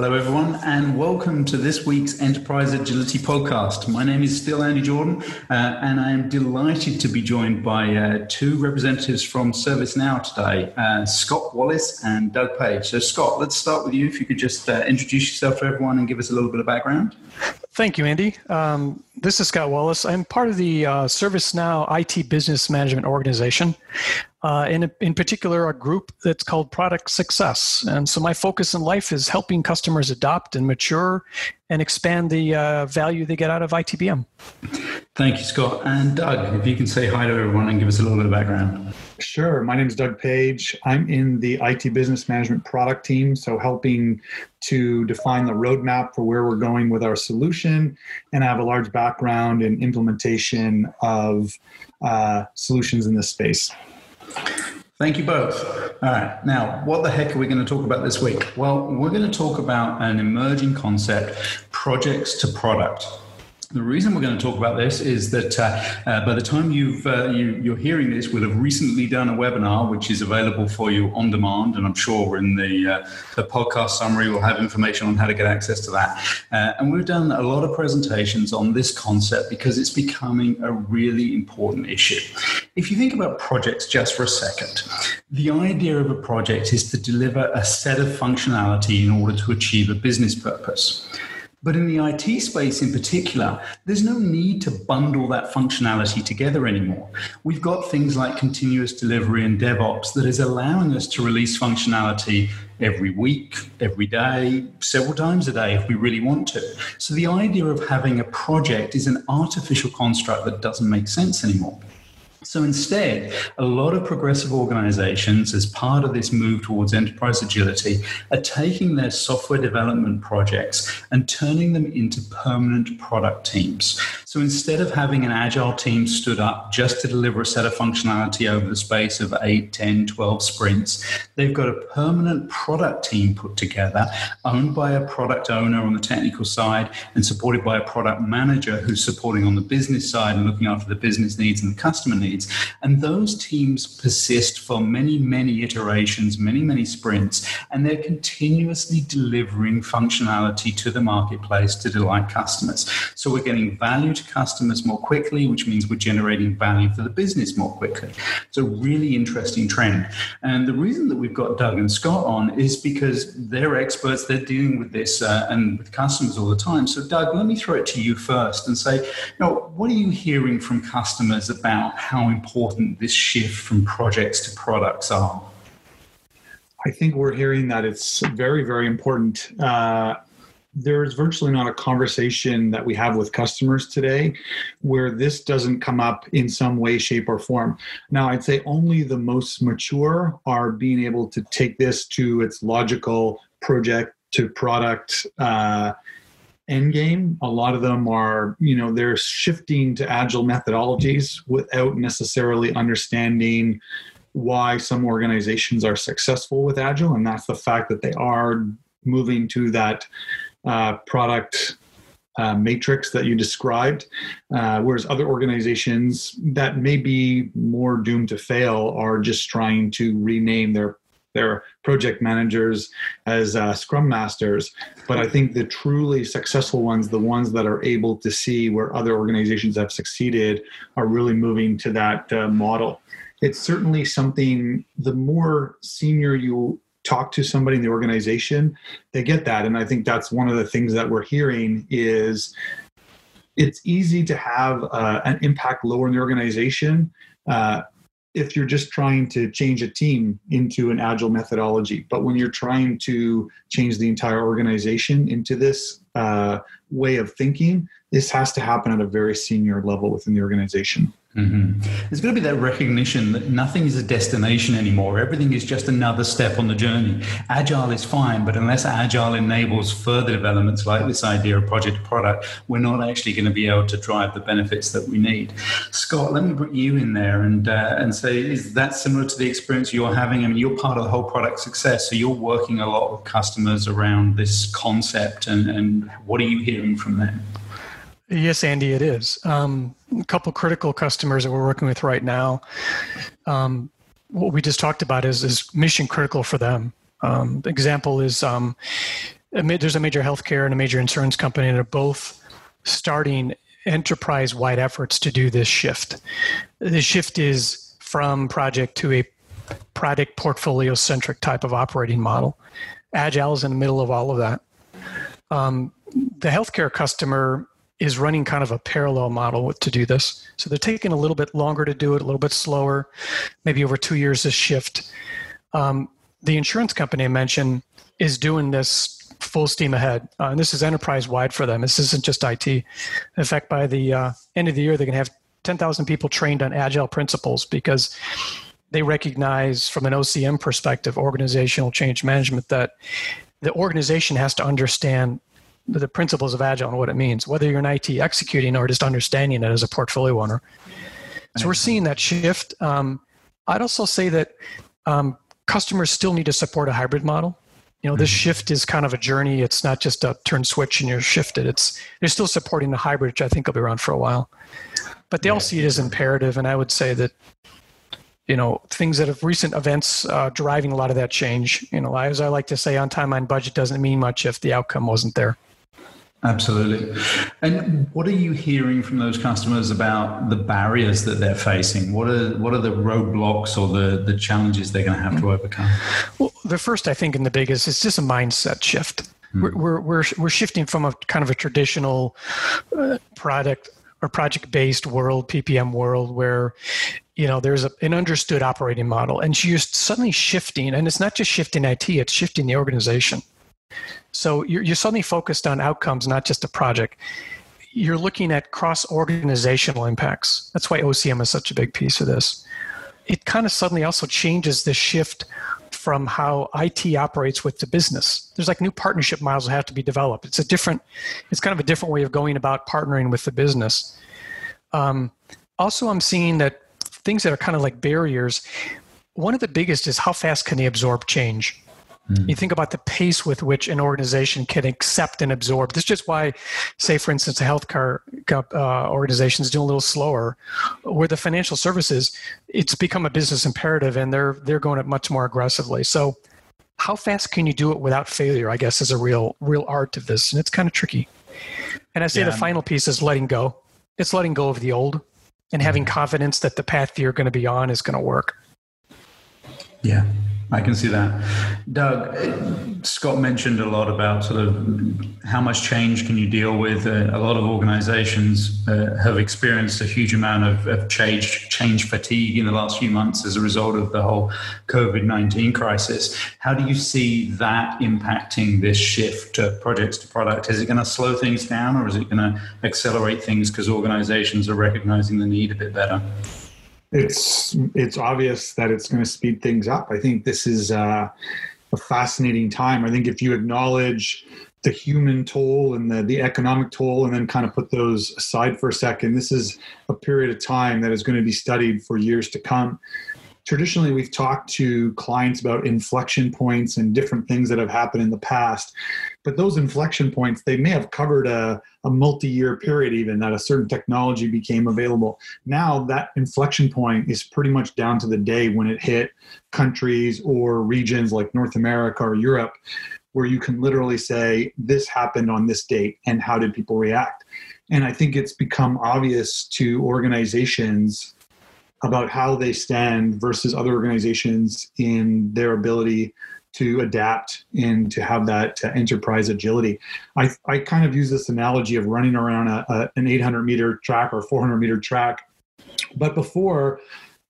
Hello, everyone, and welcome to this week's Enterprise Agility podcast. My name is still Andy Jordan, uh, and I am delighted to be joined by uh, two representatives from ServiceNow today, uh, Scott Wallace and Doug Page. So, Scott, let's start with you. If you could just uh, introduce yourself to everyone and give us a little bit of background. Thank you, Andy. Um, this is Scott Wallace. I'm part of the uh, ServiceNow IT Business Management Organization uh, in, in particular, a group that's called Product Success. And so my focus in life is helping customers adopt and mature and expand the uh, value they get out of ITBM. Thank you, Scott. And Doug, if you can say hi to everyone and give us a little bit of background. Sure. My name is Doug Page. I'm in the IT business management product team, so helping to define the roadmap for where we're going with our solution. And I have a large background in implementation of uh, solutions in this space. Thank you both. All right. Now, what the heck are we going to talk about this week? Well, we're going to talk about an emerging concept projects to product. The reason we're going to talk about this is that uh, uh, by the time you've, uh, you, are hearing this, we'll have recently done a webinar which is available for you on demand, and I'm sure in the, uh, the podcast summary we'll have information on how to get access to that. Uh, and we've done a lot of presentations on this concept because it's becoming a really important issue. If you think about projects just for a second, the idea of a project is to deliver a set of functionality in order to achieve a business purpose. But in the IT space in particular, there's no need to bundle that functionality together anymore. We've got things like continuous delivery and DevOps that is allowing us to release functionality every week, every day, several times a day if we really want to. So the idea of having a project is an artificial construct that doesn't make sense anymore. So instead, a lot of progressive organizations, as part of this move towards enterprise agility, are taking their software development projects and turning them into permanent product teams. So instead of having an agile team stood up just to deliver a set of functionality over the space of 8, 10, 12 sprints, they've got a permanent product team put together, owned by a product owner on the technical side and supported by a product manager who's supporting on the business side and looking after the business needs and the customer needs needs. And those teams persist for many, many iterations, many, many sprints, and they're continuously delivering functionality to the marketplace to delight customers. So we're getting value to customers more quickly, which means we're generating value for the business more quickly. It's a really interesting trend. And the reason that we've got Doug and Scott on is because they're experts, they're dealing with this uh, and with customers all the time. So, Doug, let me throw it to you first and say, you know, what are you hearing from customers about how important this shift from projects to products are? I think we're hearing that it's very, very important. Uh, there's virtually not a conversation that we have with customers today where this doesn't come up in some way, shape, or form. Now, I'd say only the most mature are being able to take this to its logical project to product uh, end game. A lot of them are, you know, they're shifting to agile methodologies without necessarily understanding why some organizations are successful with agile, and that's the fact that they are moving to that uh, product uh, matrix that you described, uh, whereas other organizations that may be more doomed to fail are just trying to rename their their project managers as uh, scrum masters. But i think the truly successful ones the ones that are able to see where other organizations have succeeded are really moving to that uh, model. It's certainly something the more senior you talk to somebody in the organization they get that and i think that's one of the things that we're hearing is it's easy to have uh, an impact lower in the organization uh, if you're just trying to change a team into an agile methodology. But when you're trying to change the entire organization into this uh, way of thinking, this has to happen at a very senior level within the organization. Mm-hmm. There's got to be that recognition that nothing is a destination anymore. Everything is just another step on the journey. Agile is fine, but unless Agile enables further developments like this idea of project product, we're not actually going to be able to drive the benefits that we need. Scott, let me bring you in there and uh, and say, is that similar to the experience you're having? I mean, you're part of the whole product success, so you're working a lot with customers around this concept, and, and what are you hearing from them? Yes, Andy, it is. Um, a couple critical customers that we're working with right now. Um, what we just talked about is is mission critical for them. Um, example is um, there's a major healthcare and a major insurance company that are both starting enterprise wide efforts to do this shift. The shift is from project to a product portfolio centric type of operating model. Agile is in the middle of all of that. Um, the healthcare customer is running kind of a parallel model with, to do this. So they're taking a little bit longer to do it, a little bit slower, maybe over two years to shift. Um, the insurance company I mentioned is doing this full steam ahead. Uh, and this is enterprise wide for them. This isn't just IT. In fact, by the uh, end of the year, they're going to have 10,000 people trained on agile principles because they recognize from an OCM perspective, organizational change management, that the organization has to understand the principles of agile and what it means, whether you're in IT executing or just understanding it as a portfolio owner. So we're seeing that shift. Um, I'd also say that um, customers still need to support a hybrid model. You know, this mm-hmm. shift is kind of a journey. It's not just a turn switch and you're shifted. It's they're still supporting the hybrid, which I think will be around for a while. But they all see it as imperative, and I would say that you know things that have recent events uh, driving a lot of that change. You know, as I like to say, on time on budget doesn't mean much if the outcome wasn't there. Absolutely. And what are you hearing from those customers about the barriers that they're facing? What are what are the roadblocks or the the challenges they're going to have to overcome? Well, the first I think and the biggest is just a mindset shift. Hmm. We're, we're we're we're shifting from a kind of a traditional uh, product or project based world, PPM world, where you know there's a, an understood operating model, and you're suddenly shifting, and it's not just shifting IT; it's shifting the organization. So you're, you're suddenly focused on outcomes, not just a project. You're looking at cross organizational impacts. That's why OCM is such a big piece of this. It kind of suddenly also changes the shift from how IT operates with the business. There's like new partnership models that have to be developed. It's a different, it's kind of a different way of going about partnering with the business. Um, also, I'm seeing that things that are kind of like barriers. One of the biggest is how fast can they absorb change? You think about the pace with which an organization can accept and absorb. This is just why, say, for instance, a healthcare uh, organization is doing a little slower. Where the financial services, it's become a business imperative, and they're they're going it much more aggressively. So, how fast can you do it without failure? I guess is a real real art of this, and it's kind of tricky. And I say yeah. the final piece is letting go. It's letting go of the old and having mm-hmm. confidence that the path you're going to be on is going to work. Yeah, I can see that. Doug, Scott mentioned a lot about sort of how much change can you deal with. Uh, a lot of organizations uh, have experienced a huge amount of, of, change, change fatigue in the last few months as a result of the whole COVID 19 crisis. How do you see that impacting this shift to projects to product? Is it going to slow things down or is it going to accelerate things because organizations are recognizing the need a bit better? It's it's obvious that it's going to speed things up. I think this is uh, a fascinating time. I think if you acknowledge the human toll and the, the economic toll and then kind of put those aside for a second, this is a period of time that is going to be studied for years to come traditionally we've talked to clients about inflection points and different things that have happened in the past but those inflection points they may have covered a, a multi-year period even that a certain technology became available. Now that inflection point is pretty much down to the day when it hit countries or regions like north america or europe where you can literally say this happened on this date and how did people react? And i think it's become obvious to organizations about how they stand versus other organizations in their ability to adapt and to have that uh, enterprise agility. I, I kind of use this analogy of running around a, a, an 800 meter track or 400 meter track. But before,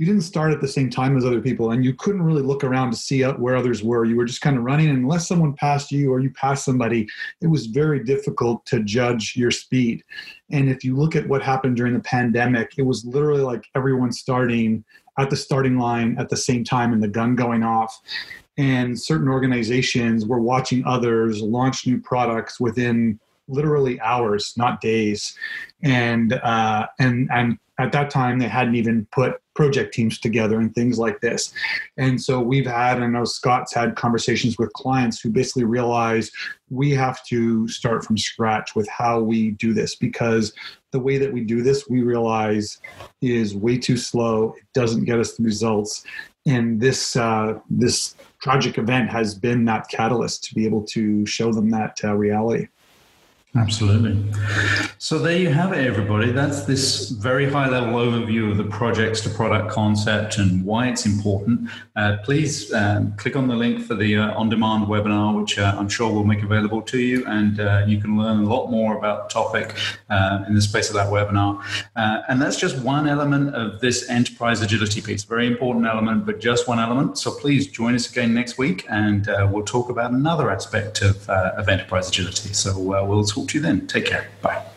you didn't start at the same time as other people and you couldn't really look around to see where others were. You were just kind of running and unless someone passed you or you passed somebody it was very difficult to judge your speed. And if you look at what happened during the pandemic it was literally like everyone starting at the starting line at the same time and the gun going off. And certain organizations were watching others launch new products within literally hours not days and uh, and and at that time they hadn't even put project teams together and things like this. And so we've had, I know Scott's had conversations with clients who basically realize we have to start from scratch with how we do this because the way that we do this, we realize is way too slow. It doesn't get us the results. and this uh, this tragic event has been that catalyst to be able to show them that uh, reality. Absolutely. So there you have it, everybody. That's this very high level overview of the projects to product concept and why it's important. Uh, please um, click on the link for the uh, on demand webinar, which uh, I'm sure we'll make available to you. And uh, you can learn a lot more about the topic uh, in the space of that webinar. Uh, and that's just one element of this enterprise agility piece. Very important element, but just one element. So please join us again next week and we'll talk about another aspect of, of enterprise agility. So we'll talk talk to you then. Take care. Bye.